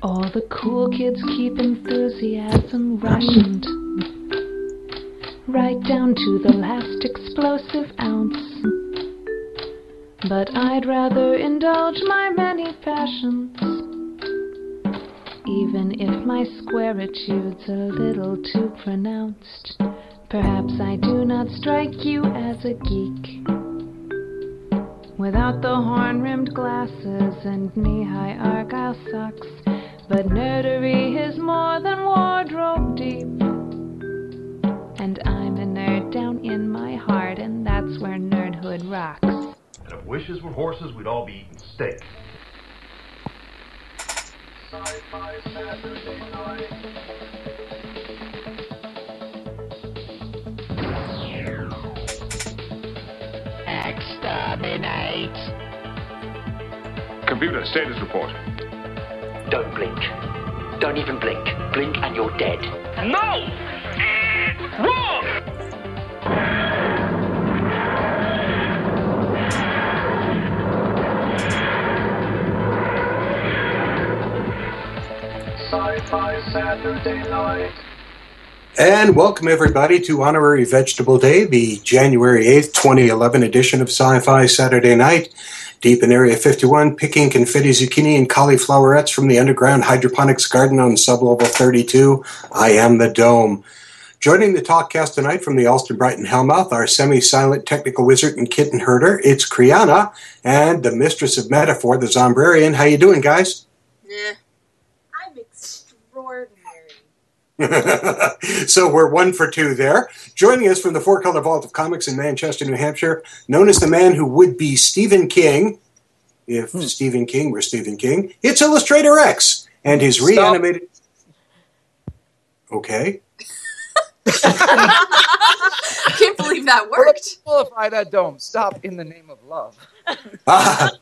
All the cool kids keep enthusiasm rationed right down to the last explosive ounce. But I'd rather indulge my many passions, even if my squaritude's a little too pronounced. Perhaps I do not strike you as a geek. Without the horn rimmed glasses and knee high argyle socks, but nerdery is more than wardrobe deep. And I'm a nerd down in my heart, and that's where nerdhood rocks. And if wishes were horses, we'd all be eating steak. Sci-fi Saturday night. Exterminate! Computer, status report. Don't blink. Don't even blink. Blink and you're dead. No! Wrong! Sci-fi Saturday night. And welcome everybody to Honorary Vegetable Day, the January 8th, 2011 edition of Sci-Fi Saturday Night. Deep in Area 51, picking confetti zucchini and cauliflowerettes from the underground hydroponics garden on sublevel 32. I am the Dome. Joining the talkcast tonight from the Allston Brighton Hellmouth, our semi-silent technical wizard and kitten herder, it's Kriana, and the mistress of metaphor, the Zombrarian. How you doing, guys? Eh, I'm extraordinary. so we're one for two there. Joining us from the Four Color Vault of Comics in Manchester, New Hampshire, known as the man who would be Stephen King, if hmm. Stephen King were Stephen King, it's Illustrator X and his reanimated. Okay. I can't believe that worked. Qualify that dome. Stop in the name of love. Ah.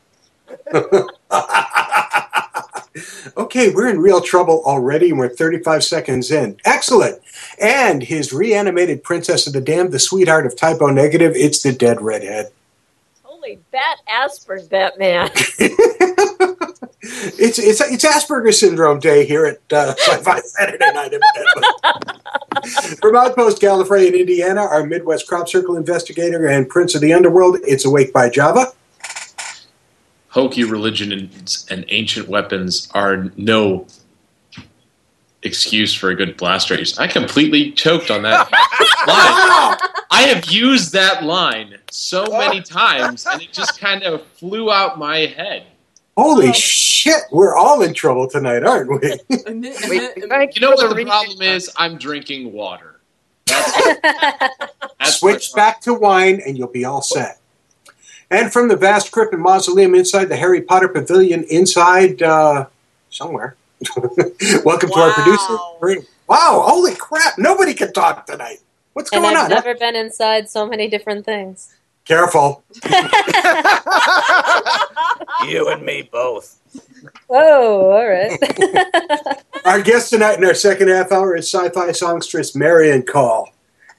okay, we're in real trouble already, and we're 35 seconds in. Excellent. And his reanimated Princess of the Damned, the sweetheart of Type O Negative, it's the dead redhead. Holy bat Asperg Batman. It's it's it's Asperger's syndrome day here at uh, Saturday Night. From Outpost Gallifrey in Indiana, our Midwest Crop Circle investigator and Prince of the Underworld, it's Awake by Java. Hokey religion and, and ancient weapons are no excuse for a good blaster use. I completely choked on that line. I have used that line so oh. many times, and it just kind of flew out my head. Holy shit, we're all in trouble tonight, aren't we? And then- and Wait, You know what the re- problem is? I'm drinking water. That's, that's Switch back to wine and you'll be all set. And from the vast crypt and mausoleum inside the Harry Potter Pavilion, inside uh, somewhere. Welcome to our Wow. producer. Wow, holy crap, nobody can talk tonight. What's and going I've on? never been inside so many different things. Careful. You and me both. Whoa, all right. Our guest tonight in our second half hour is sci-fi songstress Marian Call.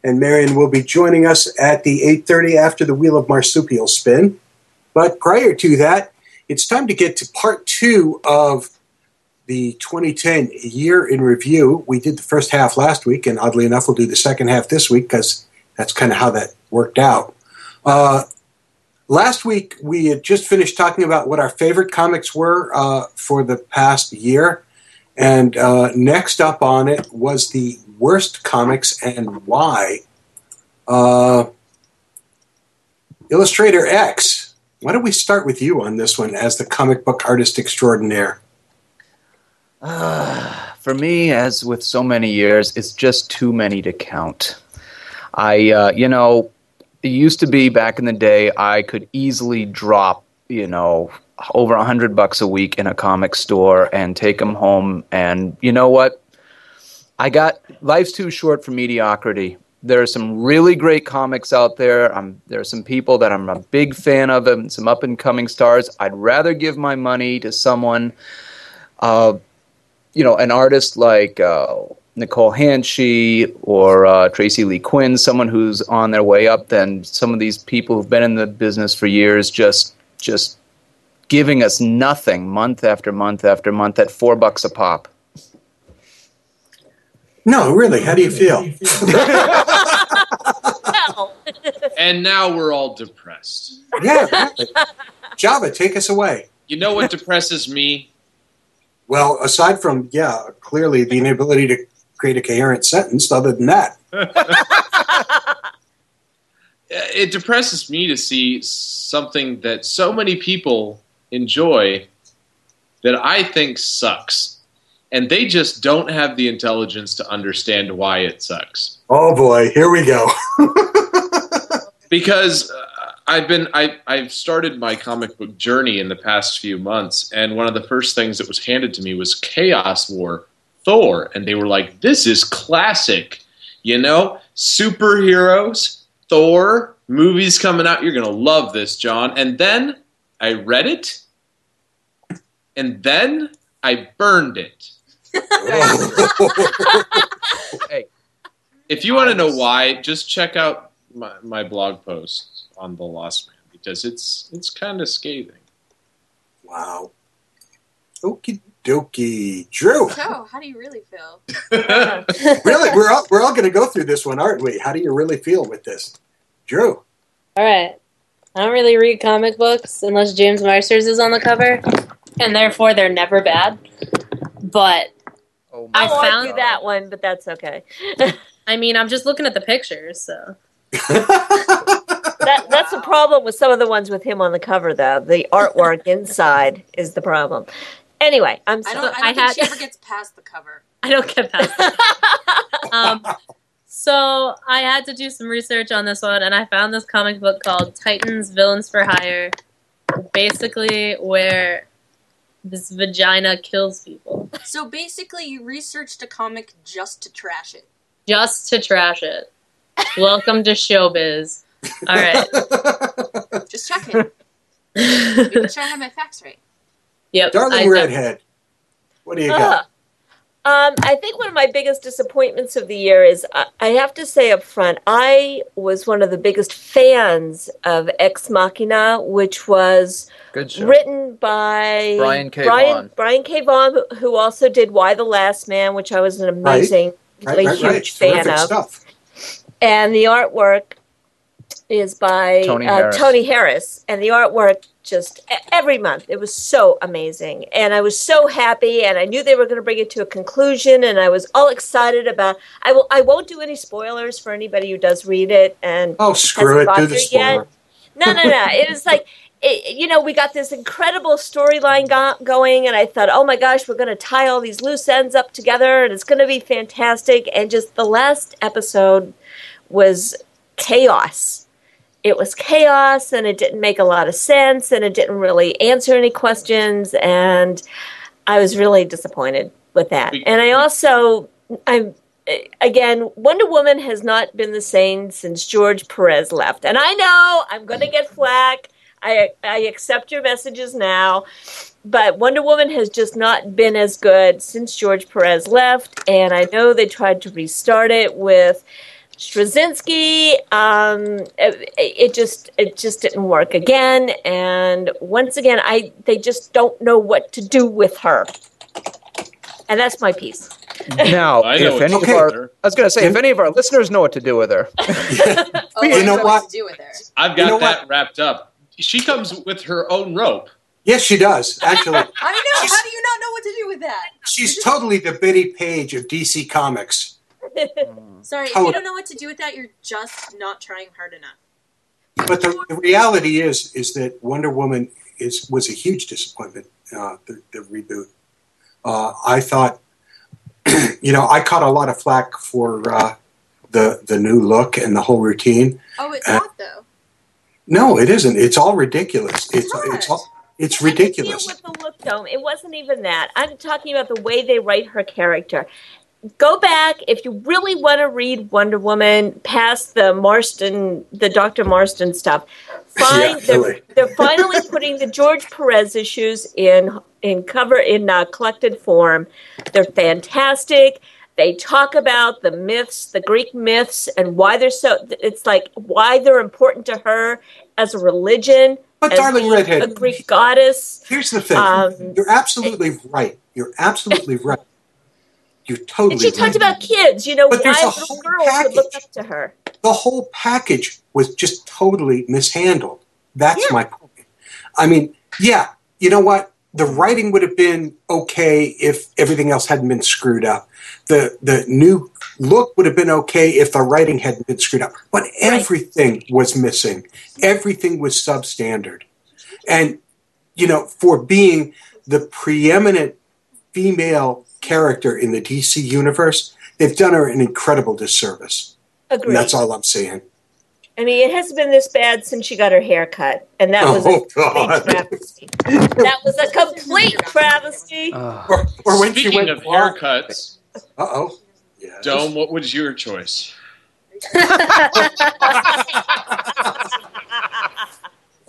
And Marian will be joining us at the 8.30 after the Wheel of Marsupial spin. But prior to that, it's time to get to part two of the 2010 year in review. We did the first half last week, and oddly enough, we'll do the second half this week because that's kind of how that worked out. Uh, last week, we had just finished talking about what our favorite comics were uh, for the past year. And uh, next up on it was the worst comics and why. Uh, Illustrator X, why don't we start with you on this one as the comic book artist extraordinaire? Ah, for me, as with so many years, it's just too many to count. I, uh, you know, it used to be back in the day, I could easily drop, you know, over a hundred bucks a week in a comic store and take them home. And you know what? I got life's too short for mediocrity. There are some really great comics out there. Um, there are some people that I'm a big fan of, and some up and coming stars. I'd rather give my money to someone uh, you know, an artist like uh, Nicole Hanshee or uh, Tracy Lee Quinn, someone who's on their way up, than some of these people who've been in the business for years, just just giving us nothing month after month after month at four bucks a pop. No, really. How do you feel? Well, And now we're all depressed. yeah. Really. Java, take us away. You know what depresses me? Well, aside from yeah, clearly the inability to create a coherent sentence. Other than that, It depresses me to see something that so many people enjoy that I think sucks. And they just don't have the intelligence to understand why it sucks. oh boy, here we go. because uh, I've been I I've started my comic book journey in the past few months, and one of the first things that was handed to me was Chaos War Thor, and they were like, "This is classic, you know, superheroes, Thor movies coming out. You're gonna love this, John." And then I read it, and then I burned it. Hey, If you want to know why, just check out my, my blog post on the Lost Man because it's it's kind of scathing. wow. Okie dokie, Drew. So, how do you really feel? Really, we're all we're all going to go through this one, aren't we? How do you really feel with this, Drew? all right. I don't really read comic books unless James Marsters is on the cover, and therefore they're never bad. But oh I found God. that one, but that's okay. I mean, I'm just looking at the pictures, so. That that's the problem with some of the ones with him on the cover, though. The artwork inside is the problem. Anyway, I'm I don't. I don't I think had- she ever gets past the cover. I don't get past that. um, so I had to do some research on this one, and I found this comic book called Titans Villains for Hire, basically where this vagina kills people So basically, you researched a comic just to trash it. just to trash it. Welcome to showbiz. All right. Just checking. Making sure I have my facts right. Yep. Darling I def- redhead, what do you got? Ah. Um, I think one of my biggest disappointments of the year is I, I have to say up front, I was one of the biggest fans of Ex Machina, which was written by Brian K. Brian, Vaughan. Brian K. Vaughan, who- who also did Y: The Last Man, which I was an amazing, Right, right, huge right. fan Terrific of. stuff. And the artwork is by Tony uh, Harris. Tony Harris. And the artwork just every month it was so amazing and i was so happy and i knew they were going to bring it to a conclusion and i was all excited about i will i won't do any spoilers for anybody who does read it and Oh, screw it. Do the there yet. spoiler. no, no, no. It was like, it, you know, we got this incredible storyline go- going, and I thought, oh my gosh, we're going to tie all these loose ends up together, and it's going to be fantastic. And just the last episode was chaos. It was chaos, and it didn't make a lot of sense, and it didn't really answer any questions, and I was really disappointed with that. And I also, I'm again, Wonder Woman has not been the same since George Perez left. And I know I'm going to get flack. I I accept your messages now, but Wonder Woman has just not been as good since George Perez left. And I know they tried to restart it with Straczynski. Um, it, it just it just didn't work again. And once again, I they just don't know what to do with her. And that's my piece. Now, I if any to of our. I was going to say, if any of our listeners know what to do with her, Oh, You I know what what? to do with her. I've You got know that wrapped up. She comes with her own rope. Yes, she does. Actually, I know. How do you not know what to do with that? she's totally the Bettie Page of DC Comics. Sorry, if Oh. you don't know what to do with that, you're just not trying hard enough. But the, the reality is, is that Wonder Woman is was a huge disappointment. Uh, the, the reboot. Uh, I thought, you know, I caught a lot of flack for uh, the the new look and the whole routine. Oh, it's Uh, not though. No, it isn't. It's all ridiculous. It's not. it's all it's ridiculous. with the look, though. It wasn't even that. I'm talking about the way they write her character. Go back if you really want to read Wonder Woman past the Marston, the Dr. Marston stuff. Find Yeah, they're, really. they're finally putting the George Perez issues in in cover in uh, collected form. They're fantastic. They talk about the myths, the Greek myths, and why they're so. It's like why they're important to her as a religion But as darling redhead, a Greek goddess. here's the thing. Um, You're absolutely right. You're absolutely right. You're totally and she talked right. about kids. You know, But why little whole girls would look package. up to her. the whole package was just totally mishandled. That's Yeah. my point. I mean, yeah, you know what? The writing would have been okay if everything else hadn't been screwed up. The the new look would have been okay if the writing hadn't been screwed up. But everything was missing. Everything was substandard. And you know, for being the preeminent female character in the DC universe, they've done her an incredible disservice. Agreed. And that's all I'm saying. I mean, it hasn't been this bad since she got her hair cut, and that was Oh, a complete God. travesty. That was a complete travesty. Uh, Or, or when she went of haircuts, Uh oh. Yes. Dome, what was your choice?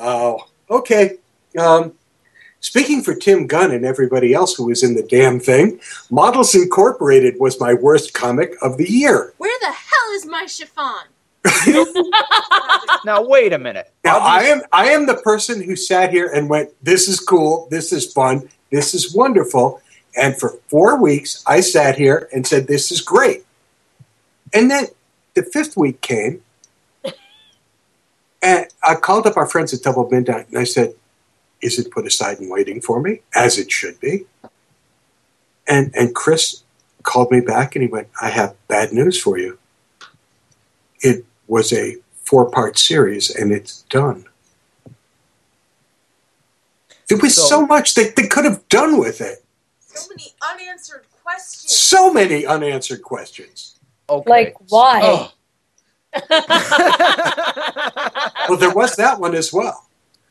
Oh, okay. Um, speaking for Tim Gunn and everybody else who was in the damn thing, Models Incorporated was my worst comic of the year. Where the hell is my chiffon? now wait a minute. Now I am I am the person who sat here and went, "This is cool. This is fun. This is wonderful." And for four weeks, I sat here and said, "This is great." And then the fifth week came, and I called up our friends at Double Midnight, and I said, "Is it put aside and waiting for me, as it should be?" And and Chris called me back, and he went, "I have bad news for you. It was a four-part series, and it's done." It was so, So- much that they could have done with it. So many unanswered questions. So many unanswered questions. Okay. Like, why? Oh, Well, there was that one as well.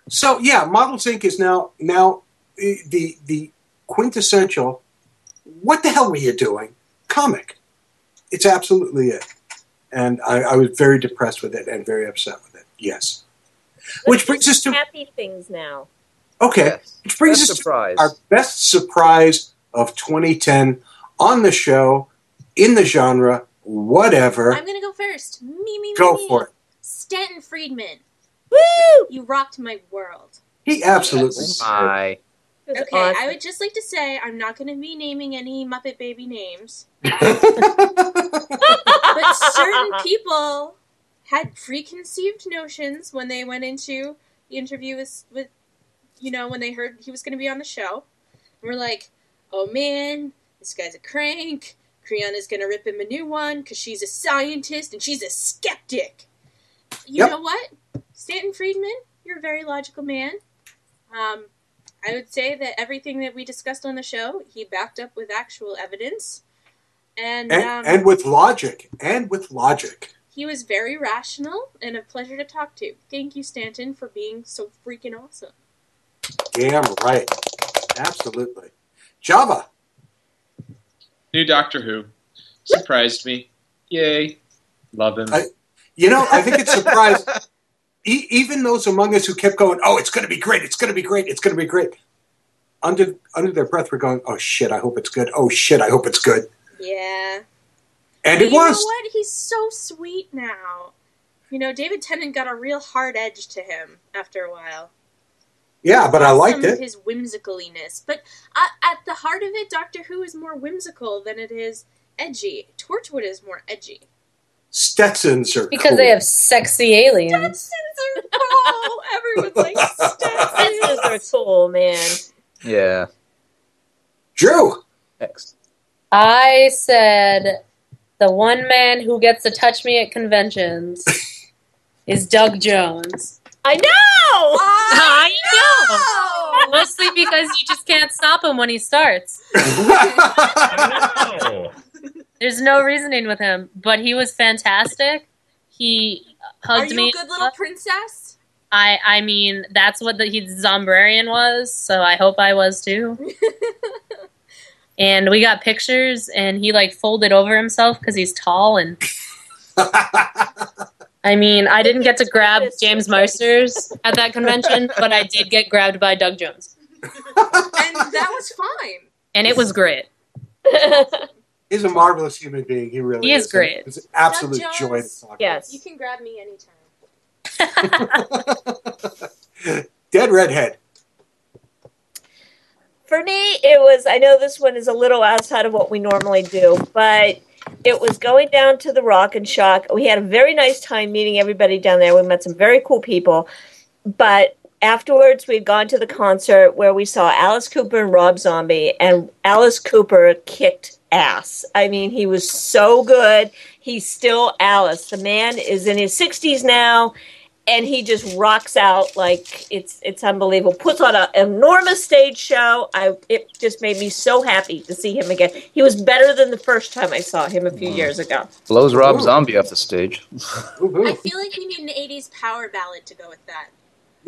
So yeah, Models Inc. is now now eh, the the quintessential. What the hell were you doing? Comic. It's absolutely it, and I, I was very depressed with it and very upset with it. Yes. Which brings us to happy things now. okay. Yes. Which brings Best us to our best surprise of 2010 on the show, in the genre, whatever. I'm gonna go first. Me, me, me. Go me. for it. Stanton Friedman, Woo! you rocked my world. He absolutely. Yes. I Okay, awesome. I would just like to say I'm not going to be naming any Muppet Baby names, but certain people had preconceived notions when they went into the interview with, with you know, when they heard he was going to be on the show. And we're like, oh man, this guy's a crank. Kriana's going to rip him a new one because she's a scientist and she's a skeptic. You Yep. know what? Stanton Friedman, you're a very logical man. Um, I would say that everything that we discussed on the show, he backed up with actual evidence. And, and, um, and with logic, and with logic. he was very rational and a pleasure to talk to. Thank you, Stanton, for being so freaking awesome. Damn right. Absolutely. Java. new Doctor Who surprised me. Yay, love him. I- You know, I think it surprised e- even those among us who kept going, "Oh, it's going to be great! It's going to be great! It's going to be great." Under under their breath, we're going, "Oh shit! I hope it's good! Oh shit! I hope it's good!" Yeah. And But it you was. know what? He's so sweet now. You know, David Tennant got a real hard edge to him after a while. Yeah, but I liked it. his whimsicaliness. But uh, at the heart of it, Doctor Who is more whimsical than it is edgy. Torchwood is more edgy. Stetsons are Because cool. they have sexy aliens. Stetsons are cool. Everyone's like Stetsons are cool, man. yeah. Drew. Next. I said the one man who gets to touch me at conventions is Doug Jones. I know. I know. Mostly because you just can't stop him when he starts. No. There's no reasoning with him, but he was fantastic. He Are hugged you me. a good little princess? I I mean, that's what the he Zombrarian was, so I hope I was too. and we got pictures, and he like folded over himself because he's tall. And I mean, I didn't get to grab James Marsters at that convention, but I did get grabbed by Doug Jones, and that was fine. and it was great. He's a marvelous human being. He really He is great. It's an absolute Doug joy to Jones. talk. yes. You can grab me anytime. Dead Redhead. For me, it was, I know this one is a little outside of what we normally do, but it was going down to the Rock and Shock. We had a very nice time meeting everybody down there. We met some very cool people. But afterwards, we'd gone to the concert where we saw Alice Cooper and Rob Zombie, and Alice Cooper kicked ass. I mean, he was so good. He's still Alice. The man is in his 60s now and he just rocks out like it's it's unbelievable. Puts on an enormous stage show. I it just made me so happy to see him again. He was better than the first time I saw him a few mm. years ago. Blows Rob Zombie off the stage. I feel like we need an '80s power ballad to go with that.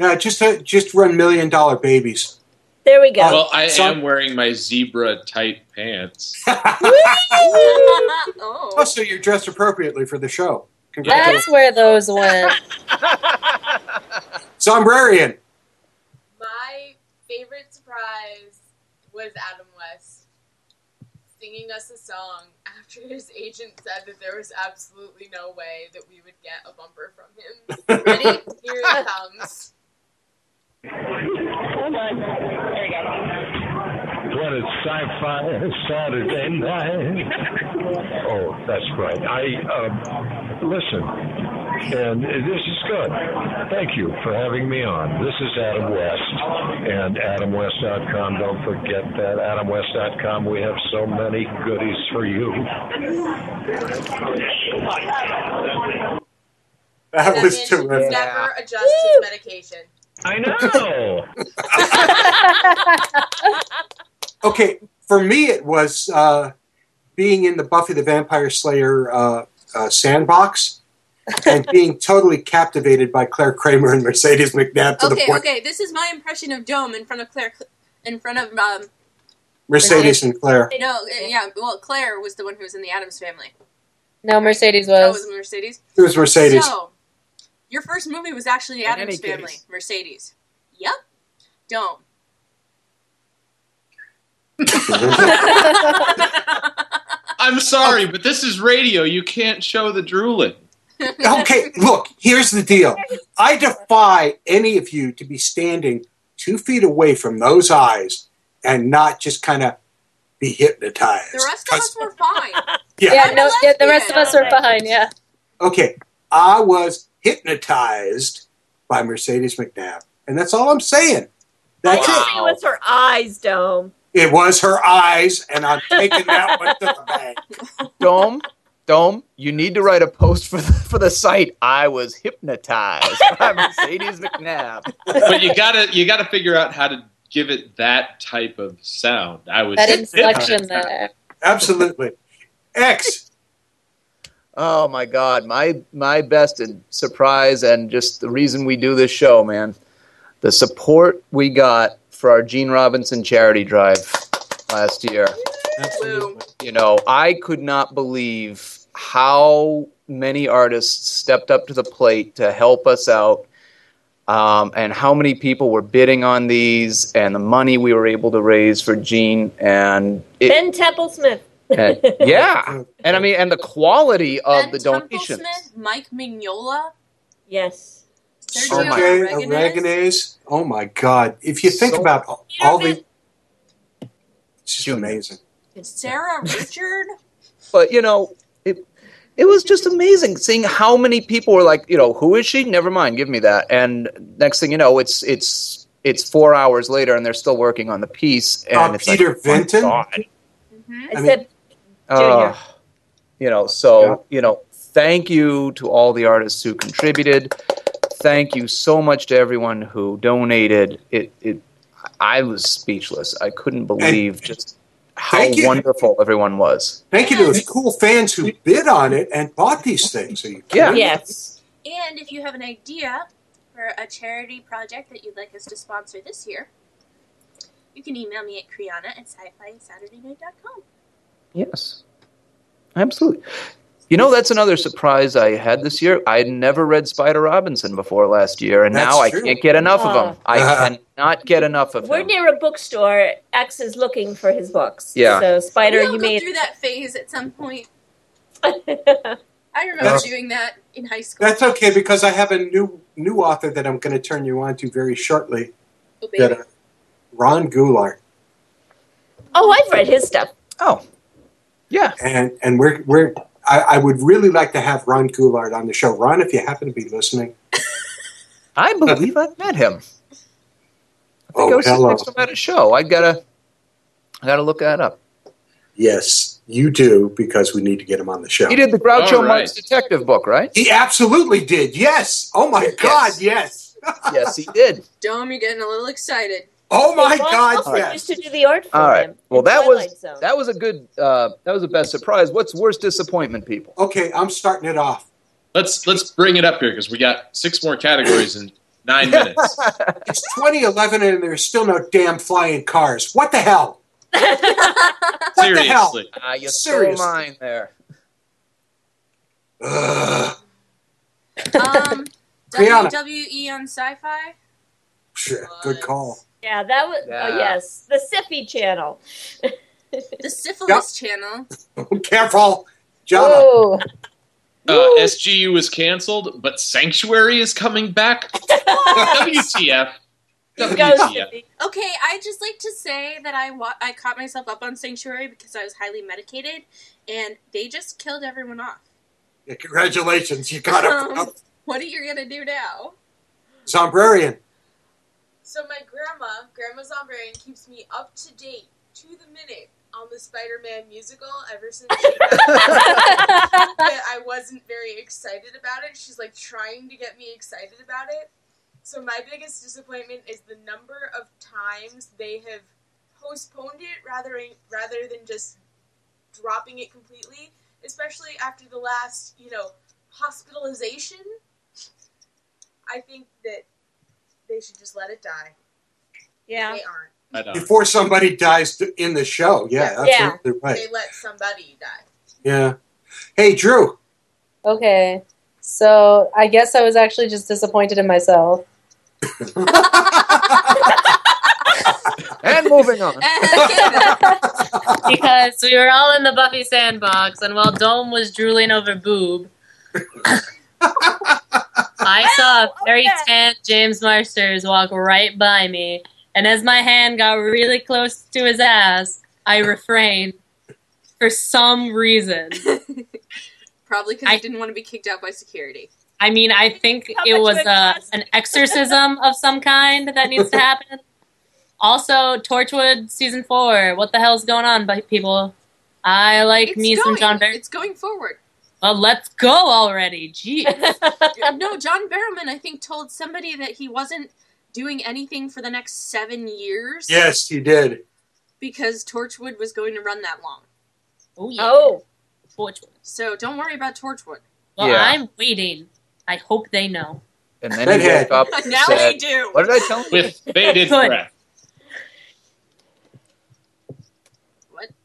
Yeah, just uh, just run Million Dollar Babies. There we go. Well, I So- am wearing my zebra tight pants. oh. Oh, so you're dressed appropriately for the show. That's Congratulations. where those went. Zombrarian. My favorite surprise was Adam West singing us a song after his agent said that there was absolutely no way that we would get a bumper from him. Ready? Here it comes. What is sci-fi Saturday night? Oh, that's right. I uh, listen, and this is good. Thank you for having me on. This is Adam West and AdamWest.com. Don't forget that AdamWest.com. We have so many goodies for you. That That was man should terrific. never adjust his medication. I know. Okay, for me, it was uh, being in the Buffy the Vampire Slayer uh, uh, sandbox and being totally captivated by Claire Kramer and Mercedes McNabb to the Okay, point. okay. This is my impression of Dome in front of Claire. In front of um. Mercedes and Claire. No, yeah. Well, Claire was the one who was in the Addams family. No, Mercedes That was. was Mercedes. It was Mercedes. So, your first movie was actually the Addams family. case. Mercedes. Yep. Don't. I'm sorry, but this is radio. You can't show the drooling. okay, look, here's the deal. I defy any of you to be standing two feet away from those eyes and not just kind of be hypnotized. The rest of us were fine. Yeah. Yeah, no, yeah, the rest of us are fine. Yeah. Okay, I was hypnotized by Mercedes McNabb. And that's all I'm saying. That's I it. it was her eyes, Dome. It was her eyes, and I'm taking that one to the bank. Dome, Dome, you need to write a post for the, for the site. I was hypnotized by Mercedes McNabb. But you gotta you gotta figure out how to give it that type of sound. I was That inflection there. Absolutely. X. Oh my God, my my best and surprise, and just the reason we do this show, man. The support we got for our Gene Robinson charity drive last year. Absolutely. You know, I could not believe how many artists stepped up to the plate to help us out, um, and how many people were bidding on these, and the money we were able to raise for Gene, and it, Ben Templesmith. And- yeah, and I mean, and the quality of Ben the donations. Templesmith, Mike Mignola, Yes. Sergio Sergey Aragonés. Aragonés. Oh my God! If you think So- about all, all the, it's just amazing. Sarah Richard. but you know it it was just amazing seeing how many people were like you know who is she never mind give me that and next thing you know it's it's it's four hours later and they're still working on the piece and Uh, it's Peter like, oh my Vinton? I, I said Junior. Uh, you know so you know thank you to all the artists who contributed thank you so much to everyone who donated it it i was speechless i couldn't believe just how you. wonderful everyone was Thank you to those cool fans who bid on it and bought these things. Are you Yeah. yes. And if you have an idea for a charity project that you'd like us to sponsor this year, you can email me at Kriana at sci-fi-saturday-night.com. Yes, absolutely. You know, that's another surprise I had this year. I had never read Spider Robinson before last year, and That's now I true. can't get enough of him. I Uh-huh. cannot get enough of them. We're him. near a bookstore. X is looking for his books. Yeah. So Spider, we'll you go made. through that phase at some point. I remember That's- doing that in high school. That's okay because I have a new new author that I'm going to turn you on to very shortly. Oh, That baby. uh, Ron Goulart, Oh, I've read his stuff. Oh, yeah. and and we're we're. I, I would really like to have Ron Goulart on the show. Ron, if you happen to be listening, I believe I've met him. I think oh, I oh was sitting hello, next to him at a show. I gotta, I gotta look that up. yes, you do because we need to get him on the show. He did the Groucho All right. Marx detective book, right? He absolutely did. Yes. Oh my God. Yes. yes, he did. Dome, you're getting a little excited. Oh my Ron God. also Yes. used to do the art for All right. him. Well, that Twilight was Zone. that was a good. Uh, that was a best surprise. What's worst disappointment, people? Okay, I'm starting it off. Let's let's bring it up here because we got six more categories in nine minutes. It's 2011 and there's still no damn flying cars. What the hell? What the hell? Seriously. Ah, you stole mine there. Ugh. Um, WWE on Sci-Fi. Shit, Good call. Yeah, that was. Yeah. Oh, yes, the Siffy channel. The Syphilis Channel. Careful, John. Whoa. Uh, SGU is canceled, but Sanctuary is coming back. WTF? WTF? Okay, I just like to say that I wa- I caught myself up on Sanctuary because I was highly medicated, and they just killed everyone off. Yeah, congratulations, you got Um, a what are you gonna do now? Zombrarian. So my grandma, Grandma Zombrarian, keeps me up to date to the minute on the Spider-Man musical ever since I wasn't very excited about it. She's like trying to get me excited about it. So my biggest disappointment is the number of times they have postponed it rather rather than just dropping it completely, especially after the last, you know, hospitalization. I think that they should just let it die. Yeah. They aren't. I don't. Before somebody dies in the show. Yeah, Yeah. absolutely right. They let somebody die. Yeah. Hey, Drew. Okay. So I guess I was actually just disappointed in myself. And moving on. because we were all in the Buffy sandbox, and while Dome was drooling over boob, I saw a very Okay. tan James Marsters walk right by me, and as my hand got really close to his ass, I refrained for some reason. Probably because I- didn't want to be kicked out by security. I mean, I think How it was a uh, an exorcism of some kind that needs to happen. Also, Torchwood season four. What the hell's going on, people? I like It's me going. some John Barry. It's going forward. Well, let's go already. Jeez. no, John Barrowman, I think, told somebody that he wasn't doing anything for the next seven years Yes, he did. because Torchwood was going to run that long. Oh yeah. Oh, Torchwood. So don't worry about Torchwood. Well, Yeah. I'm waiting. I hope they know. And then he Redhead. woke up and now said, they do. What did I tell him? With bated Good. breath.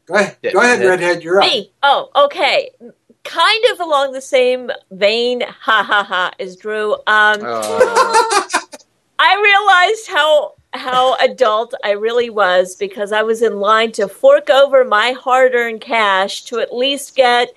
Go ahead. Go ahead, Redhead. You're up. me. Oh, okay. Kind of along the same vein, ha ha ha, as Drew. Um, Uh, I realized how how adult I really was because I was in line to fork over my hard-earned cash to at least get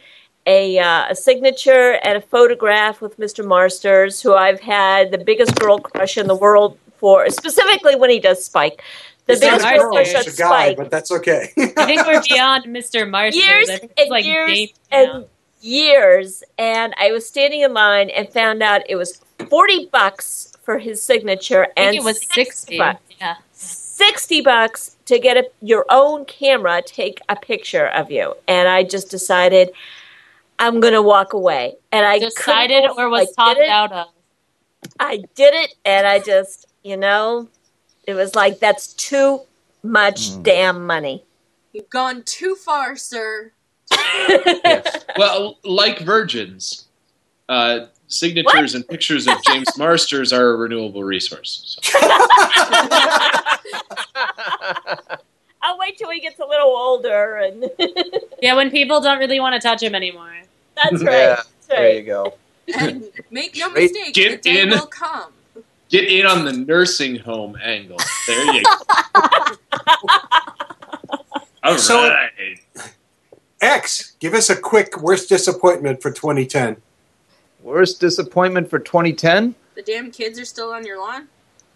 a, uh, a signature and a photograph with Mr. Marsters, who I've had the biggest girl crush in the world for, specifically when he does Spike. The It's biggest girl girl, crush on it's a guy, Spike. but that's okay. I think we're beyond Mr. Marsters. Years I think and it's like years dates and years, and I was standing in line and found out it was forty bucks for his signature, I and think it was 60. bucks. Yeah. 60 bucks to get a, your own camera take a picture of you and i just decided i'm going to walk away and i Decided or was talked out of. i did it and i just you know it was like that's too much Mm. damn money You've gone too far, sir. Yes. Well, like virgins, uh, signatures and pictures of James Marsters are a renewable resource. So. i'll wait till he gets a little older and Yeah, when people don't really want to touch him anymore. that's right Yeah, that's there you go. And make no Straight- mistake, Get the day in. will come. Get in on the nursing home angle. There you go. All So- right. X, give us a quick worst disappointment for 2010. Worst disappointment for 2010? The damn kids are still on your lawn.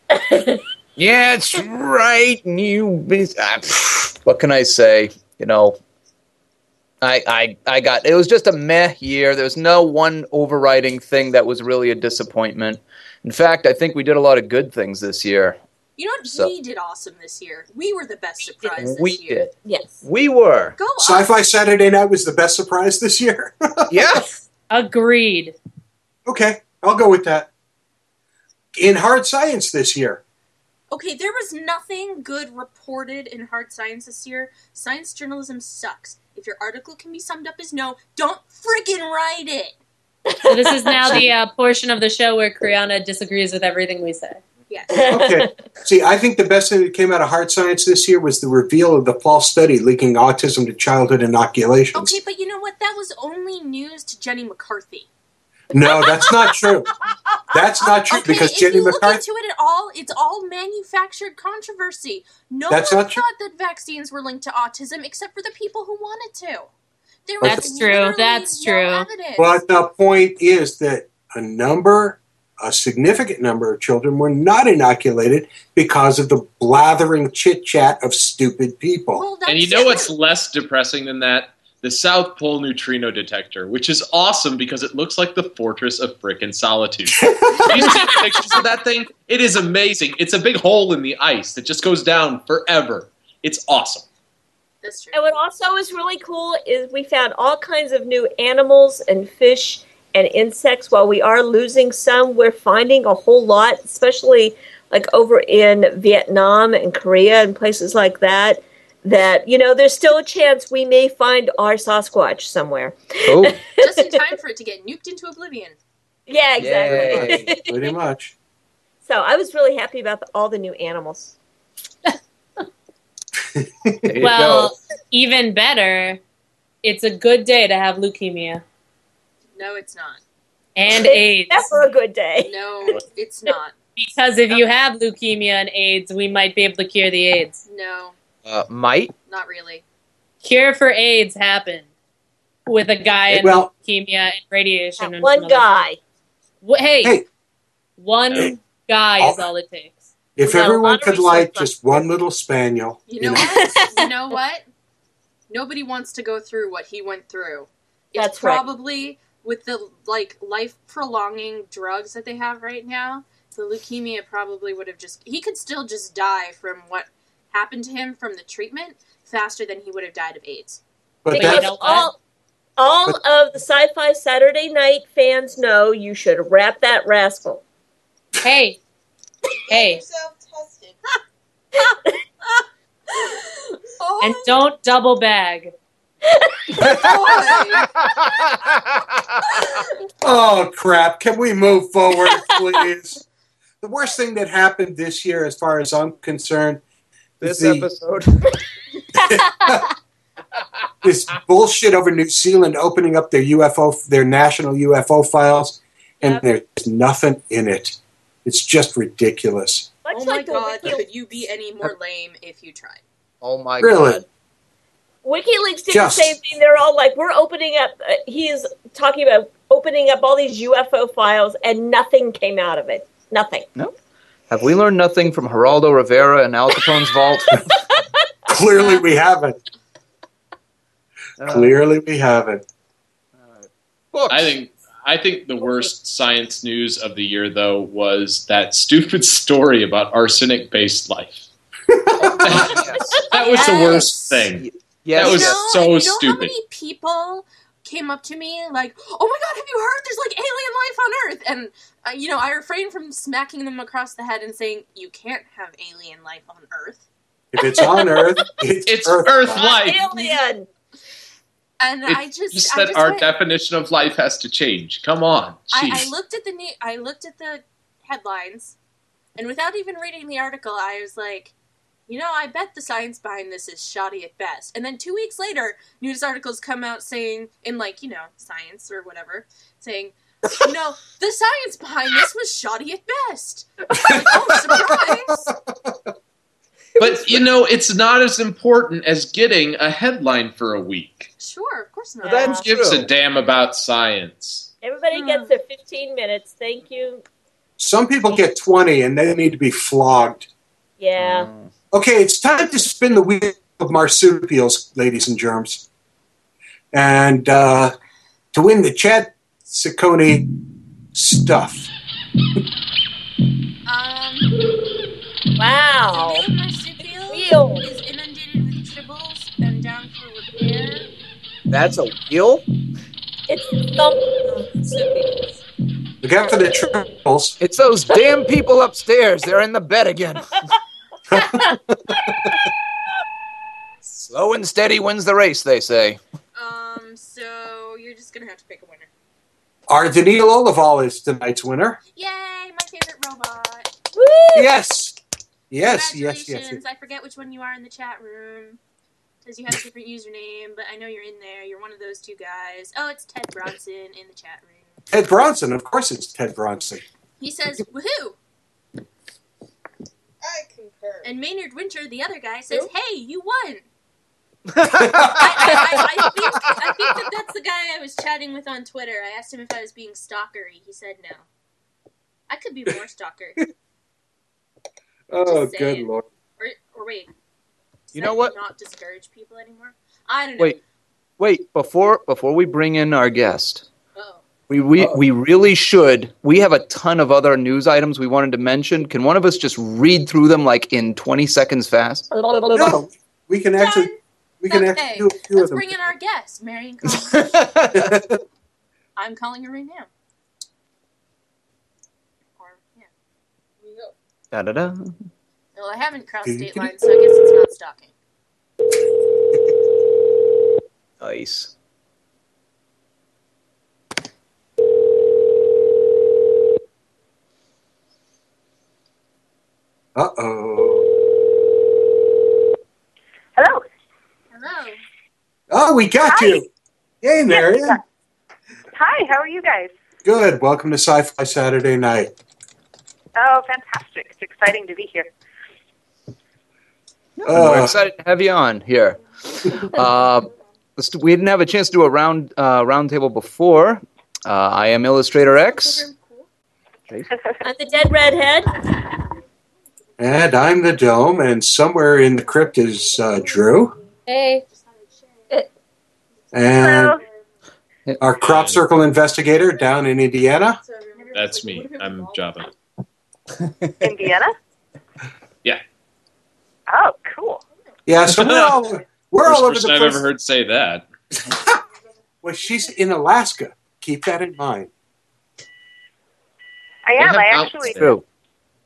Yeah, it's right. You, ah, pff, what can I say? You know, I, I, I got. It was just a meh year. There was no one overriding thing that was really a disappointment. In fact, I think we did a lot of good things this year. You know what? So- we did awesome this year. We were the best surprise this we year. did. Yes. We were. Go. Sci-Fi Saturday Night was the best surprise this year. Yeah. Agreed. okay, I'll go with that. In hard science this year, Okay, there was nothing good reported in hard science this year. Science journalism sucks. If your article can be summed up as no, don't friggin' write it. So this is now the uh, portion of the show where Kriana disagrees with everything we say. Yes. okay. See, I think the best thing that came out of hard science this year was the reveal of the false study linking autism to childhood inoculations. Okay, but you know what? That was only news to Jenny McCarthy. No, that's not true. That's not true Okay, because if Jenny you look McCarthy. into it at all, it's all manufactured controversy. No That's one not true. thought that vaccines were linked to autism except for the people who wanted to. There But That's true, that's no true. evidence. But the point is that a number, a significant number of children were not inoculated because of the blathering chit chat of stupid people. well, And you know what's less depressing than that? The South Pole neutrino detector, which is awesome because it looks like the fortress of frickin' solitude. you see pictures of that thing? It is amazing. It's a big hole in the ice that just goes down forever. It's awesome. That's true. And what also is really cool is we found all kinds of new animals and fish and insects. While we are losing some, we're finding a whole lot, especially like over in Vietnam and Korea and places like that. That you know, there's still a chance we may find our Sasquatch somewhere. Oh, Just in time for it to get nuked into oblivion. Yeah, exactly. Yay. Pretty much. so I was really happy about the, all the new animals. Well, go. even better, it's a good day to have leukemia No, it's not. and AIDS. Never a good day. No, it's not. Because if you have leukemia and AIDS, we might be able to cure the AIDS. No, Uh, might. not really. Cure for AIDS happened with a guy in Well- leukemia and radiation. and One guy. Wh- Hey, Hey, one Hey. guy is all it takes. if We everyone could research like just one little spaniel, You know what? you know what? Nobody wants to go through what he went through. It's That's right. Probably with the like life prolonging drugs that they have right now. The leukemia probably would have just he could still just die from what happened to him from the treatment faster than he would have died of AIDS. but Because that's know all, all of the sci-fi Saturday night fans know you should wrap that rascal. Hey, hey, Yourself tested. and don't double bag. oh crap! Can we move forward, please? the worst thing that happened this year, as far as I'm concerned, This the- episode. this bullshit over New Zealand opening up their UFO, their national UFO files, and Yep. there's nothing in it. It's just ridiculous. Much oh my like the god, could you be any more lame if you tried? oh my Really? god. WikiLeaks did Just- the same thing. They're all like, we're opening up. Uh, he is talking about opening up all these UFO files, and nothing came out of it. Nothing. No. Have we learned nothing from Geraldo Rivera and Al Capone's vault? Clearly, we haven't. Uh, Clearly, we haven't. books. I think I think the worst science news of the year though was that stupid story about arsenic based life. That was the worst thing. Yes. That was you know, so you know stupid. How many people came up to me like, "Oh my god, have you heard? There's like alien life on Earth," and uh, you know, I refrained from smacking them across the head and saying, "You can't have alien life on Earth." If it's on Earth, it's, It's Earth. Earth life. alien. And It's I just, just I just our went- definition of life has to change. Come on, I. I looked at the I looked at the headlines, and without even reading the article, I was like, you know, I bet the science behind this is shoddy at best. And then two weeks later, news articles come out saying, in like you know, science or whatever, saying, you know, the science behind this was shoddy at best. Like, oh, surprise! but you know, it's not as important as getting a headline for a week. Sure, of course not. That's Who gives true. a damn about science? Everybody hmm. gets their 15 minutes. Thank you. Some people get 20 and they need to be flogged. Yeah. Hmm. Okay, it's time to spin the wheel of marsupials, ladies and germs. And uh, to win the Chad Ciccone stuff. Um, Wow. the marsupial Wheel. is inundated with tribbles and down for repair. That's a wheel? It's thump marsupials. Look out for the triples. It's those damn people upstairs. They're in the bed again. Slow and steady wins the race, they say. Um, so you're just gonna have to pick a winner. R. Daneel Olivaw is tonight's winner. Yay, my favorite robot. Woo! Yes. Yes, yes, yes. Congratulations. I forget which one you are in the chat room. Because you have a different username, but I know you're in there. You're one of those two guys. Oh, it's Ted Bronson in the chat room. Ted Bronson. Of course it's Ted Bronson. He says, woohoo! I concur. And Maynard Winter, the other guy, says, Who? hey, you won! I, I, I, I, think, I think that that's the guy I was chatting with on Twitter. I asked him if I was being stalkery. He said no. I could be more stalker. Oh, good lord. Or, or wait. Does You that know what? Not discourage people anymore. I don't know. Wait, wait, before before we bring in our guest. We we, Uh-oh. we really should. We have a ton of other news items we wanted to mention. Can one of us just read through them like in 20 seconds fast? No, we can actually we can Okay, actually do a few let's of them. bring in our guest, Marian Collins. I'm calling her right now. Or, yeah. Here you go. Da da da. Well, I haven't crossed state lines, so I guess it's not stalking. Nice. Uh oh. Hello. Hello. Oh, we got Hi. you. Hey, Marian. Hi, how are you guys? Good. Welcome to Sci-Fi Saturday Night. Oh, fantastic. It's exciting to be here. We're Uh, excited to have you on here. Uh, we didn't have a chance to do a round uh, round table before. Uh, I am Illustrator X. I'm the dead redhead. And I'm the Dome, and somewhere in the crypt is uh, Drew, Hey. and our crop circle investigator down in Indiana. That's me. I'm Java. Indiana? Yeah. Oh, cool. Yeah, so we're all we're First all over person the I've ever heard say that. Well, she's in Alaska. Keep that in mind. I am. I actually True.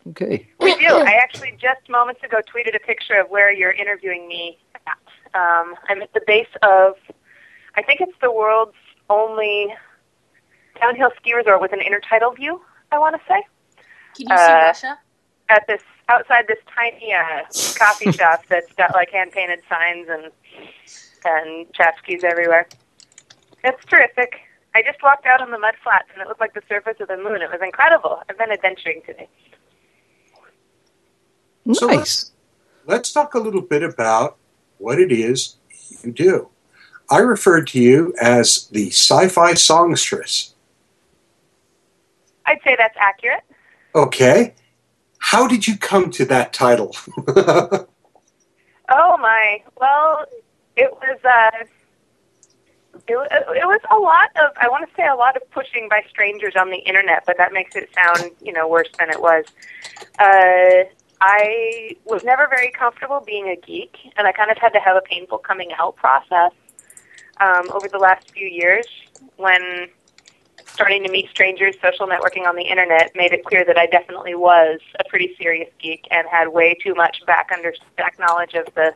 Okay. we do. I actually just moments ago tweeted a picture of where you're interviewing me at. Um, I'm at the base of, I think it's the world's only downhill ski resort with an intertidal view. I want to say Can you see Uh, Russia? at this outside this tiny uh, coffee shop that's got like hand painted signs and and chapskis everywhere. It's terrific. I just walked out on the mud flats and it looked like the surface of the moon. It was incredible. I've been adventuring today. So Nice. Let's talk a little bit about what it is you do. I referred to you as the sci-fi songstress. I'd say that's accurate. Okay. How did you come to that title? Oh my! Well, it was uh, it, it was a lot of I want to say a lot of pushing by strangers on the internet, but that makes it sound you know worse than it was. Uh, I was never very comfortable being a geek, and I kind of had to have a painful coming out process um, over the last few years when starting to meet strangers, social networking on the internet made it clear that I definitely was a pretty serious geek and had way too much back under back knowledge of the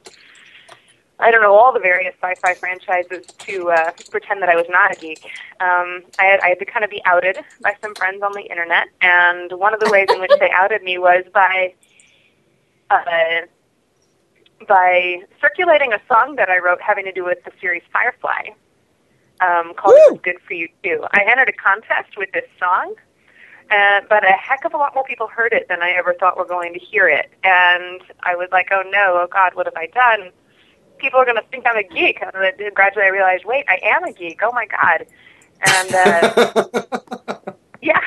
I don't know all the various sci-fi franchises to uh, pretend that I was not a geek. Um, I, had, I had to kind of be outed by some friends on the internet, and one of the ways in which they outed me was by uh, by circulating a song that I wrote having to do with the series Firefly um, called "It Was Good for You Too." I entered a contest with this song, uh, but a heck of a lot more people heard it than I ever thought were going to hear it. And I was like, "Oh no! Oh God! What have I done?" people are going to think I'm a geek. And then gradually I realized, wait, I am a geek. Oh my god. And uh, yeah.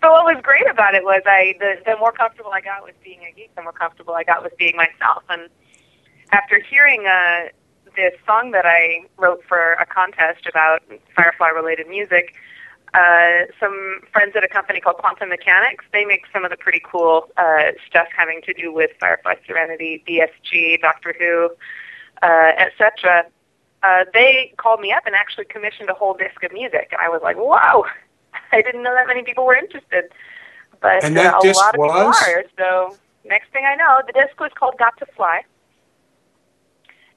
But what was great about it was I the, the more comfortable I got with being a geek, the more comfortable I got with being myself. And after hearing uh, this song that I wrote for a contest about Firefly related music, uh, some friends at a company called Quantum Mechanix, they make some of the pretty cool uh, stuff having to do with Firefly Serenity, BSG, Doctor Who, uh, etc. Uh, they called me up and actually commissioned a whole disc of music, and I was like, "Wow! I didn't know that many people were interested." But And that uh, a disc lot of people are. So next thing I know, the disc was called "Got to Fly."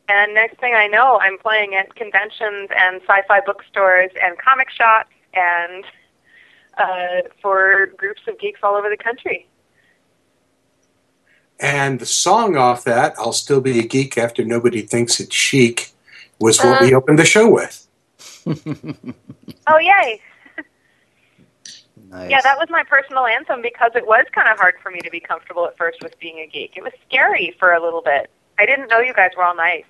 And next thing I know, I'm playing at conventions and sci-fi bookstores and comic shops and uh, for groups of geeks all over the country. And the song off that, I'll Still Be a Geek After Nobody Thinks It's Chic, was what we Uh. opened the show with. Oh, yay! Nice. Yeah, that was my personal anthem because it was kind of hard for me to be comfortable at first with being a geek. It was scary for a little bit. I didn't know you guys were all nice.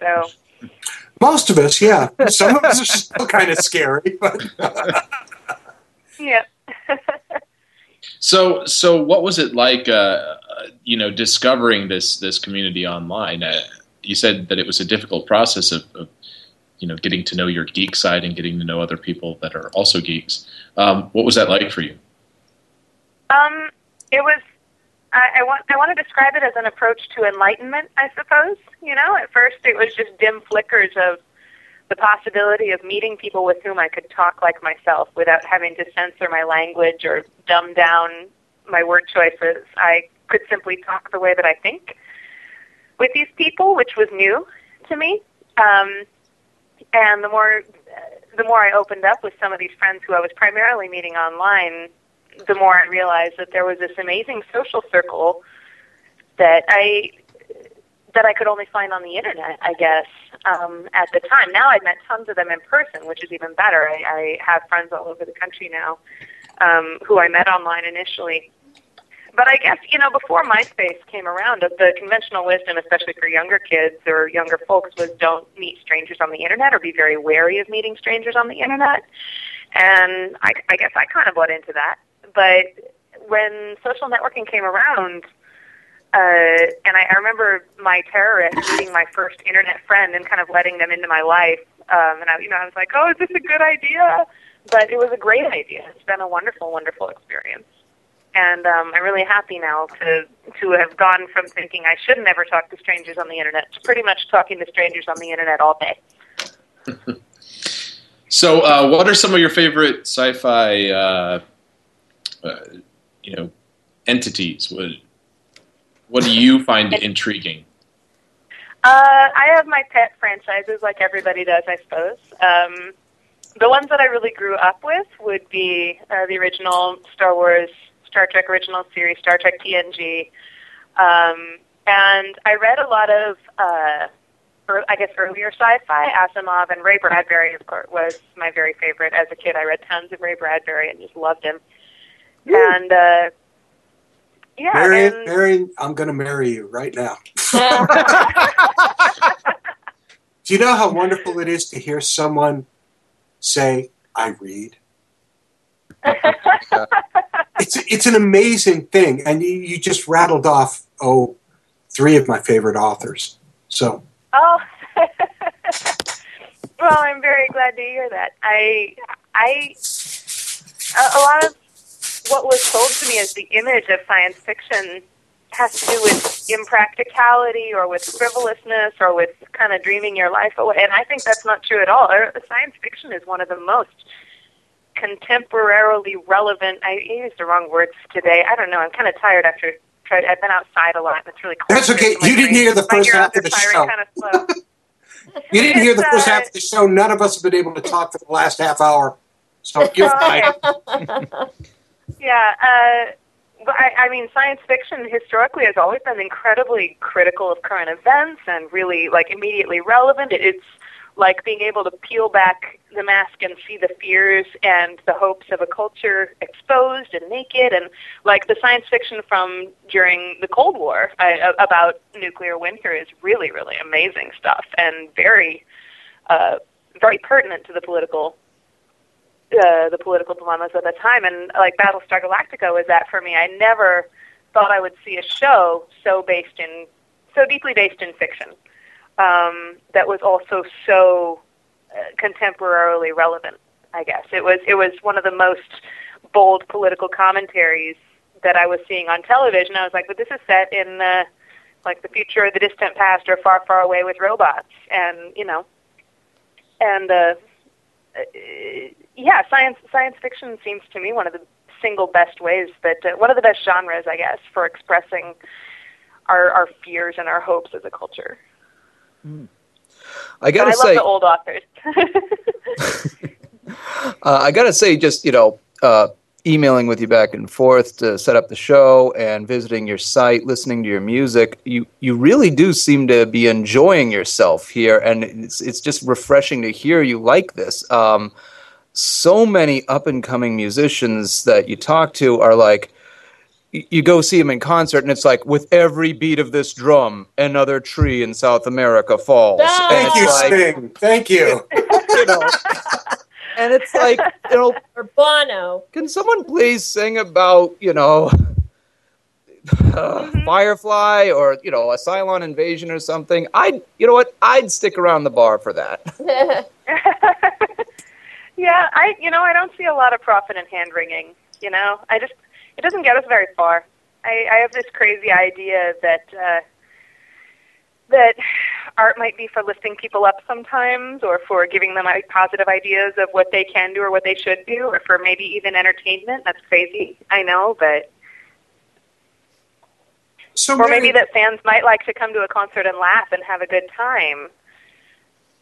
So, Most of us, yeah. Some of us are still kind of scary, but yeah. So, so what was it like? Uh, uh, you know, discovering this this community online. Uh, you said that it was a difficult process of, of, you know, getting to know your geek side and getting to know other people that are also geeks. Um, what was that like for you? Um, it was. I, I want. I want to describe it as an approach to enlightenment. I suppose. You know, at first it was just dim flickers of the possibility of meeting people with whom I could talk like myself without having to censor my language or dumb down my word choices. I could simply talk the way that I think with these people, which was new to me. Um, and the more the more I opened up with some of these friends who I was primarily meeting online, the more I realized that there was this amazing social circle that I that I could only find on the internet, I guess, um, at the time. Now I've met tons of them in person, which is even better. I, I have friends all over the country now um, who I met online initially. But I guess, you know, before MySpace came around, the conventional wisdom, especially for younger kids or younger folks, was don't meet strangers on the internet or be very wary of meeting strangers on the internet. And I, I guess I kind of bought into that. But when social networking came around, uh, and I, I remember my terrorist meeting my first internet friend and kind of letting them into my life. Um, and I, you know, I was like, "Oh, is this a good idea?" But it was a great idea. It's been a wonderful, wonderful experience. And um, I'm really happy now to to have gone from thinking I should never talk to strangers on the internet to pretty much talking to strangers on the internet all day. So, uh, what are some of your favorite sci-fi, uh, uh, you know, entities? What What do you find intriguing? Uh, I have my pet franchises, like everybody does, I suppose. Um, the ones that I really grew up with would be uh, the original Star Wars, Star Trek original series, Star Trek TNG, um, and I read a lot of, uh, ear I guess, earlier sci-fi. Asimov and Ray Bradbury, of course, was my very favorite. As a kid, I read tons of Ray Bradbury and just loved him. And uh, yeah, Marian, and Marian, I'm going to marry you right now. Do you know how wonderful it is to hear someone say, I read? It's, it's an amazing thing. And you, you just rattled off, oh, three of my favorite authors. So, Oh, well, I'm very glad to hear that. I, I, a, a lot of what was sold to me as the image of science fiction has to do with impracticality or with frivolousness or with kind of dreaming your life away. And I think that's not true at all. Uh, Science fiction is one of the most contemporarily relevant. I used the wrong words today. I don't know. I'm kind of tired after. Tried, I've been outside a lot. and It's really cold. That's okay. You didn't hear the first half of the show. Kind of you didn't hear the first half of the show. None of us have been able to talk for the last half hour. So, you're fine. Yeah, uh, but I, I mean, science fiction historically has always been incredibly critical of current events and really like immediately relevant. It, it's like being able to peel back the mask and see the fears and the hopes of a culture exposed and naked and like the science fiction from during the cold war I, about nuclear winter is really really amazing stuff and very uh, very pertinent to the political uh, the political dilemmas of the time. And like battlestar galactica was that for me. I never thought i would see a show so based in so deeply based in fiction um, that was also so uh, contemporarily relevant. I guess it was it was one of the most bold political commentaries that I was seeing on television. I was like, but this is set in the like the future the distant past or far, far away with robots, and you know, and uh, uh, yeah, science science fiction seems to me one of the single best ways that uh, one of the best genres, I guess, for expressing our our fears and our hopes as a culture. I gotta I say, love the old authors. uh, I gotta say, just you know, uh, emailing with you back and forth to set up the show and visiting your site, listening to your music, you you really do seem to be enjoying yourself here, and it's it's just refreshing to hear you like this. Um, so many up and coming musicians that you talk to are like you go see them in concert and it's like with every beat of this drum another tree in south america falls And Thank you, like, Sting. Thank you. you know and it's like you know Or Bono. can someone please sing about you know uh, firefly or you know a cylon invasion or something i'd you know what i'd stick around the bar for that yeah, I you know I don't see a lot of profit in hand wringing. You know, I just it doesn't get us very far. I, I have this crazy idea that uh, that art might be for lifting people up sometimes, or for giving them like, positive ideas of what they can do or what they should do, or for maybe even entertainment. That's crazy, I know, but So or maybe Mary- that fans might like to come to a concert and laugh and have a good time.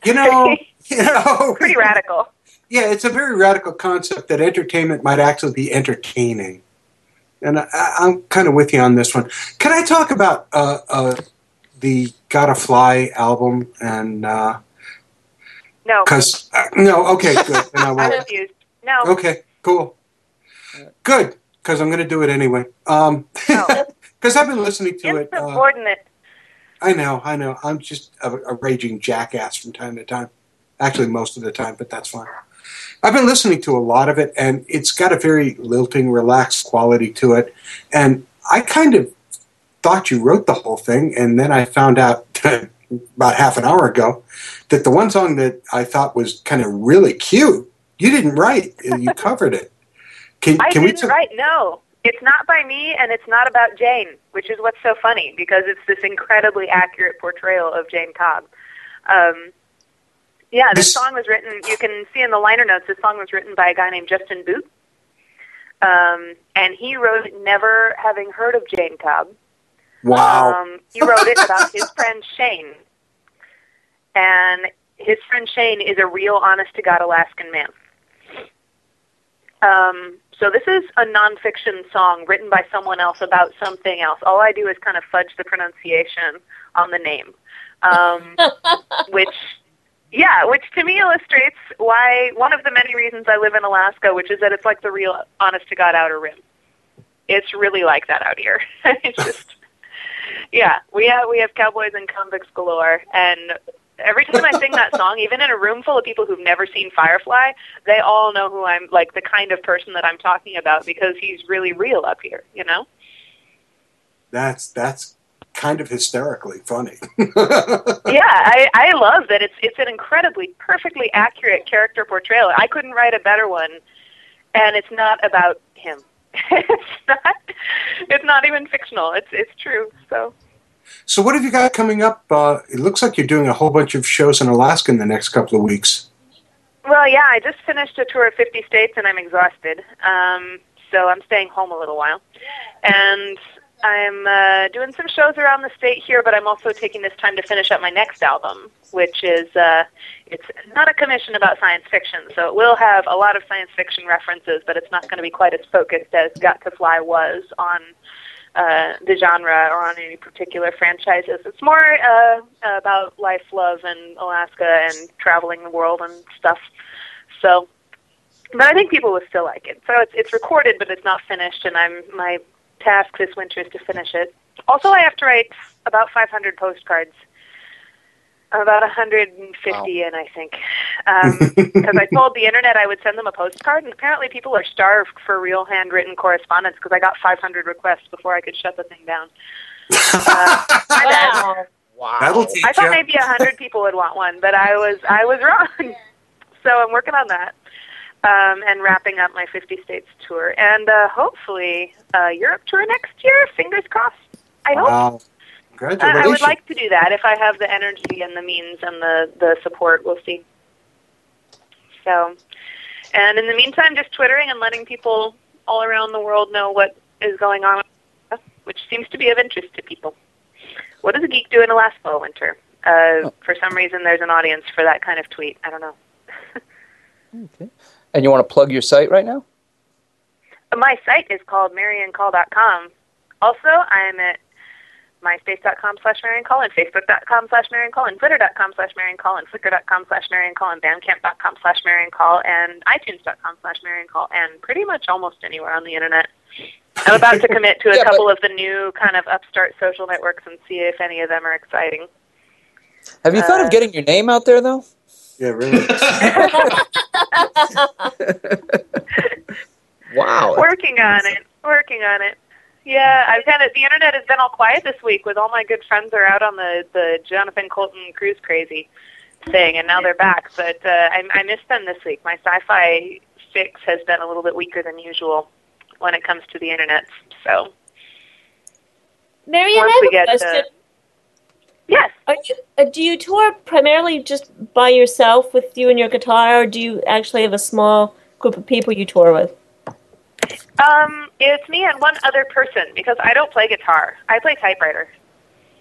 you know, you know, Pretty radical. Yeah, it's a very radical concept that entertainment might actually be entertaining. And I, I'm kind of with you on this one. Can I talk about uh, uh, the Gotta Fly album? And No, because uh, no, okay, good. Then I won't. refuse. No. Okay, cool, good. Because I'm going to do it anyway. Um, because I've been listening to it. Uh, Insubordinate. I know, I know. I'm just a, a raging jackass from time to time. Actually, most of the time, but that's fine. I've been listening to a lot of it, and it's got a very lilting, relaxed quality to it. And I kind of thought you wrote the whole thing, and then I found out about half an hour ago that the one song that I thought was kind of really cute, you didn't write. You covered it. Can, I can didn't talk- write. No, it's not by me, and it's not about Jayne, which is what's so funny because it's this incredibly accurate portrayal of Jayne Cobb. Um, yeah, this This- song was written. You can see in the liner notes. This song was written by a guy named Justin Boot, um, and he wrote it never having heard of Jayne Cobb. Wow. Um, he wrote it about his friend Shane, and his friend Shane is a real, honest to God Alaskan man. Um, so this is a nonfiction song written by someone else about something else. All I do is kind of fudge the pronunciation on the name, um, which, yeah, which to me illustrates why one of the many reasons I live in Alaska, which is that it's like the real, honest to God outer rim. It's really like that out here. it's just, yeah, we have we have cowboys and convicts galore, and every time I sing that song, even in a room full of people who've never seen Firefly, they all know who I'm like the kind of person that I'm talking about because he's really real up here, you know? That's that's kind of hysterically funny. yeah, I, I love that it's it's an incredibly perfectly accurate character portrayal. I couldn't write a better one and it's not about him. it's not it's not even fictional. It's it's true. So So, what have you got coming up? Uh, it looks like you're doing a whole bunch of shows in Alaska in the next couple of weeks. Well, yeah, I just finished a tour of 50 states and I'm exhausted. Um, so I'm staying home a little while. And I'm uh, doing some shows around the state here, but I'm also taking this time to finish up my next album, which is uh, it's not a commission about science fiction. So it will have a lot of science fiction references, but it's not going to be quite as focused as Got to Fly was on uh, the genre or on any particular franchises. It's more uh, about life, love, and Alaska and traveling the world and stuff. So, but I think people will still like it. So it's it's recorded, but it's not finished, and I'm my task this winter is to finish it. Also, I have to write about 500 postcards. About 150 in, I think, because I told the internet I would send them a postcard, and apparently people are starved for real handwritten correspondence because I got 500 requests before I could shut the thing down. Uh, my bad. Wow. That'll teach I thought you. maybe a hundred people would want one, but I was I was wrong. So I'm working on that, um, and wrapping up my 50 states tour, and uh, hopefully uh, Europe tour next year. Fingers crossed. I hope. Wow. I, I would like to do that if I have the energy and the means and the the support. We'll see. So, and in the meantime, just twittering and letting people all around the world know what is going on, which seems to be of interest to people. What does a geek do in Alaska all winter? Uh, for some reason, there's an audience for that kind of tweet. I don't know. And you want to plug your site right now? My site is called mariancall.com. Also, I'm at myspace.com slash mariancall and facebook.com slash mariancall and twitter.com slash mariancall and flickr.com slash mariancall and bandcamp.com slash mariancall and itunes.com slash mariancall and pretty much almost anywhere on the internet. I'm about to commit to a Yeah, but- couple of the new kind of upstart social networks and see if any of them are exciting. Have you thought Uh, of getting your name out there though? Yeah, really. Wow. working on it. Working on it. Yeah, I've kind of the internet has been all quiet this week. With all my good friends are out on the the Jonathan Coulton cruise crazy thing, and now they're back. But uh, I, I missed them this week. My sci-fi fix has been a little bit weaker than usual when it comes to the internet. So Marianne, Once I have a get, uh, question. Yes, Are you, uh, do you tour primarily just by yourself with you and your guitar, or do you actually have a small group of people you tour with? um, it's me and one other person because I don't play guitar. I play typewriter.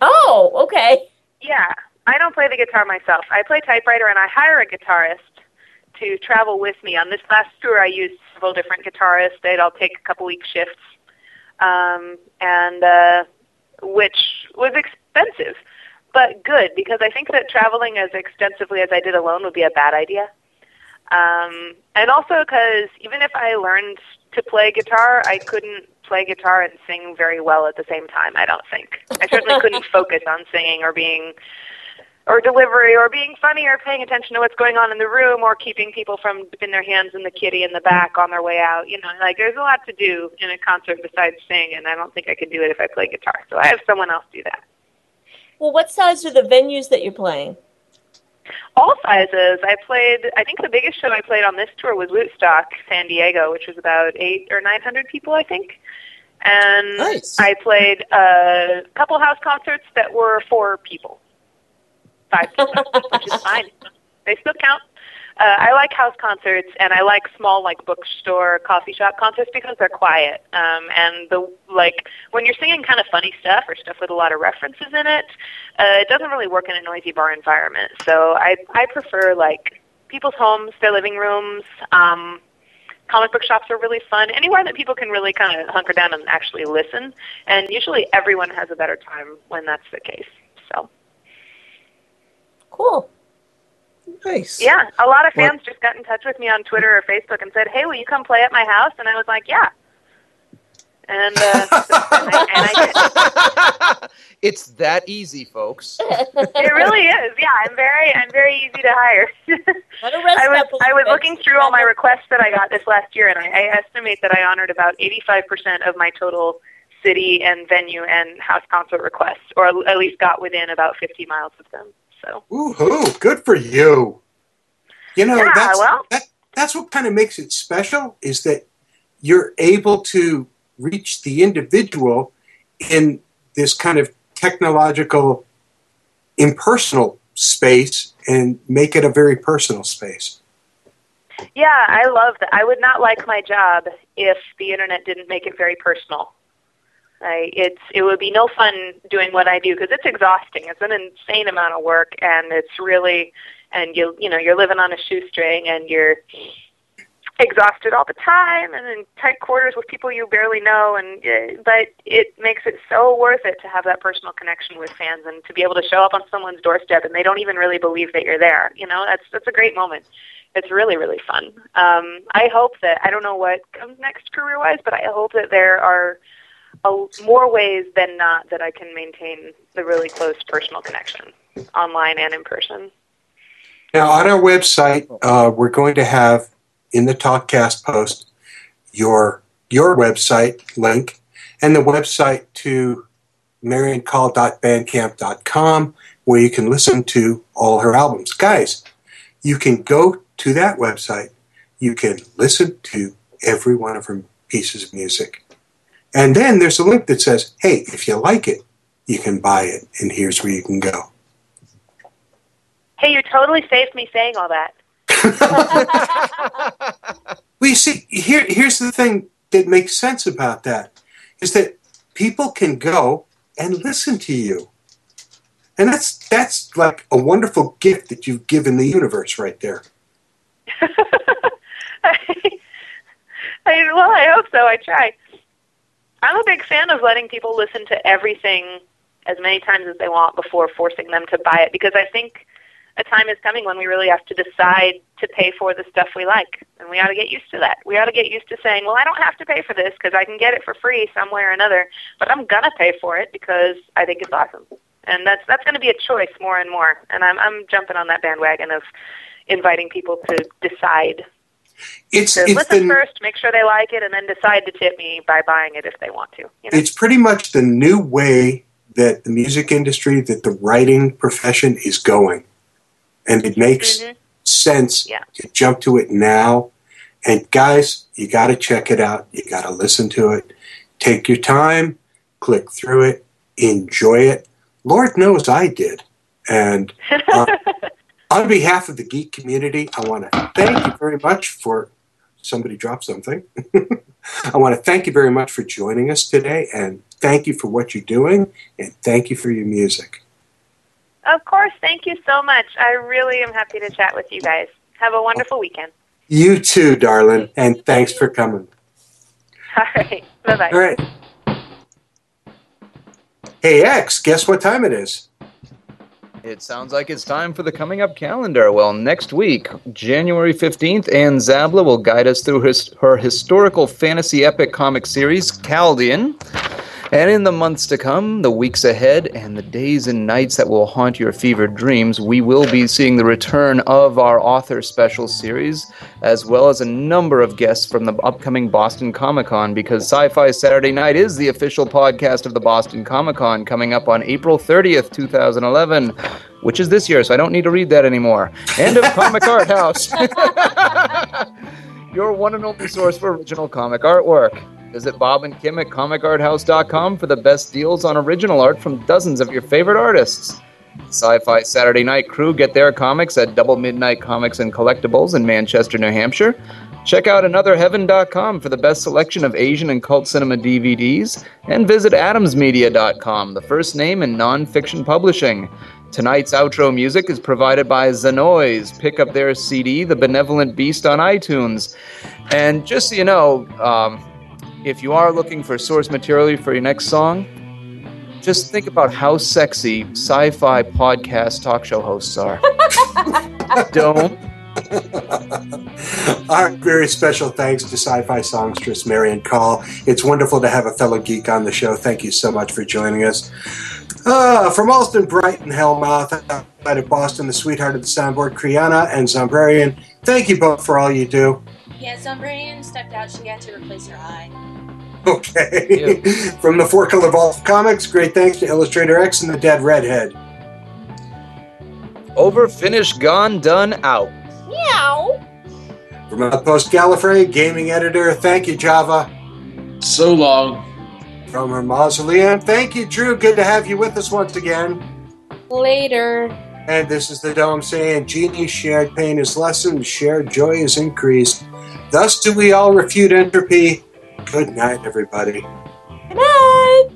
Oh, okay. Yeah, I don't play the guitar myself. I play typewriter and I hire a guitarist to travel with me. On this last tour, I used several different guitarists. They'd all take a couple week shifts, um, and uh, which was expensive, but good because I think that traveling as extensively as I did alone would be a bad idea. Um, and also because even if I learned to play guitar, I couldn't play guitar and sing very well at the same time. I don't think. I certainly couldn't focus on singing or being or delivery or being funny or paying attention to what's going on in the room or keeping people from dipping their hands in the kitty in the back on their way out. You know, like there's a lot to do in a concert besides sing, and I don't think I could do it if I play guitar. So I have someone else do that. Well, what size are the venues that you're playing? all sizes. I played. I think the biggest show I played on this tour was Woodstock, San Diego, which was about eight or nine hundred people, I think. And Nice. I played a couple house concerts that were four people, five people, which is fine. They still count. Uh, I like house concerts and I like small like bookstore, coffee shop concerts because they're quiet. Um, and the like when you're singing kind of funny stuff or stuff with a lot of references in it, uh, it doesn't really work in a noisy bar environment. So I I prefer like people's homes, their living rooms. Um, comic book shops are really fun. Anywhere that people can really kind of hunker down and actually listen. And usually everyone has a better time when that's the case. So Cool. Nice. yeah, a lot of What- fans just got in touch with me on Twitter or Facebook and said, "Hey, will you come play at my house?" And I was like, "Yeah." And uh, and I, and I did. it's that easy, folks. It really is. Yeah, I'm very I'm very easy to hire. What a rest I was I was was looking through all my requests that I got this last year, and I, I estimate that I honored about 85% of my total city and venue and house concert requests, or at least got within about 50 miles of them. So Woohoo! Good for you. You know Yeah, that's well- that, that's what kind of makes it special is that you're able to reach the individual in this kind of technological, impersonal space and make it a very personal space. yeah, I love that. I would not like my job if the internet didn't make it very personal. I, it's it would be no fun doing what I do because it's exhausting. It's an insane amount of work, and it's really and you you know you're living on a shoestring, and you're exhausted all the time and in tight quarters with people you barely know and uh, but it makes it so worth it to have that personal connection with fans and to be able to show up on someone's doorstep and they don't even really believe that you're there you know? That's that's a great moment. It's really really fun. Um i hope that i don't know what comes next career wise but i hope that there are a, more ways than not that i can maintain the really close personal connection online and in person Now, on our website, uh, we're going to have in the TalkCast post your your website link and the website to mariancall.bandcamp.com where you can listen to all her albums. Guys, you can go to that website. You can listen to every one of her pieces of music. And then there's a link that says, hey, if you like it, you can buy it, and here's where you can go. hey you totally saved me saying all that Well, you see, here, here's the thing that makes sense about that is that people can go and listen to you, and that's that's like a wonderful gift that you've given the universe right there. I, well, I hope so. I try. I'm a big fan of letting people listen to everything as many times as they want before forcing them to buy it because I think a time is coming when we really have to decide to pay for the stuff we like. And we ought to get used to that. We ought to get used to saying, well, I don't have to pay for this because I can get it for free somewhere or another, but I'm going to pay for it because I think it's awesome. And that's that's going to be a choice more and more. And I'm I'm jumping on that bandwagon of inviting people to decide It's to it's listen first, make sure they like it, and then decide to tip me by buying it if they want to. You know? it's pretty much the new way that the music industry, that the writing profession is going, and it makes Mhm. sense Yeah. to jump to it now. And guys, you got to check it out. You got to listen to it. Take your time, click through it, enjoy it. Lord knows I did. And uh, on behalf of the geek community, I want to thank you very much for somebody dropped something. I want to thank you very much for joining us today, and thank you for what you're doing, and thank you for your music. Of course. Thank you so much. I really am happy to chat with you guys. Have a wonderful weekend. You too, darling, and thanks for coming. All right. Bye bye. All right. Hey, X, guess what time it is? It sounds like it's time for the coming up calendar. Well, next week, January 15th, Ann Zabla will guide us through his, her historical fantasy epic comic series, Chaldean. And in the months to come, the weeks ahead, and the days and nights that will haunt your fevered dreams, we will be seeing the return of our author special series, as well as a number of guests from the upcoming Boston Comic Con, because Sci Fi Saturday Night is the official podcast of the Boston Comic Con coming up on April 30th, 2011, which is this year, so I don't need to read that anymore. End of Comic Art House, your one and only source for original comic artwork. Visit Bob and Kim at comicarthouse.com for the best deals on original art from dozens of your favorite artists. Sci Fi Saturday Night crew get their comics at Double Midnight Comics and Collectibles in Manchester, New Hampshire. Check out anotherheaven.com for the best selection of Asian and cult cinema DVDs. And visit adamsmedia.com, the first name in nonfiction publishing. Tonight's outro music is provided by Zanoise. Pick up their CD, The Benevolent Beast, on iTunes. And just so you know, um, if you are looking for source material for your next song, just think about how sexy sci-fi podcast talk show hosts are. Don't. Our very special thanks to sci fi songstress Marian Call. It's wonderful to have a fellow geek on the show. Thank you so much for joining us. Uh, from Allston, Brighton, Hellmouth, outside of Boston, the sweetheart of the soundboard, Kriana and Zombrarian, thank you both for all you do. Yeah, Zombrian stepped out. She had to replace her eye. Okay. from the Four Color Vault Comics, great thanks to Illustrator X and the Dead Redhead. Over, finished, gone, done, out. Meow. From Outpost Gallifrey, gaming editor, thank you, Java. So long. From her mausoleum, thank you, Drew. Good to have you with us once again. Later. And this is the Dome saying, Genie shared pain is lessened, shared joy is increased. Thus do we all refute entropy. Good night, everybody. Good night.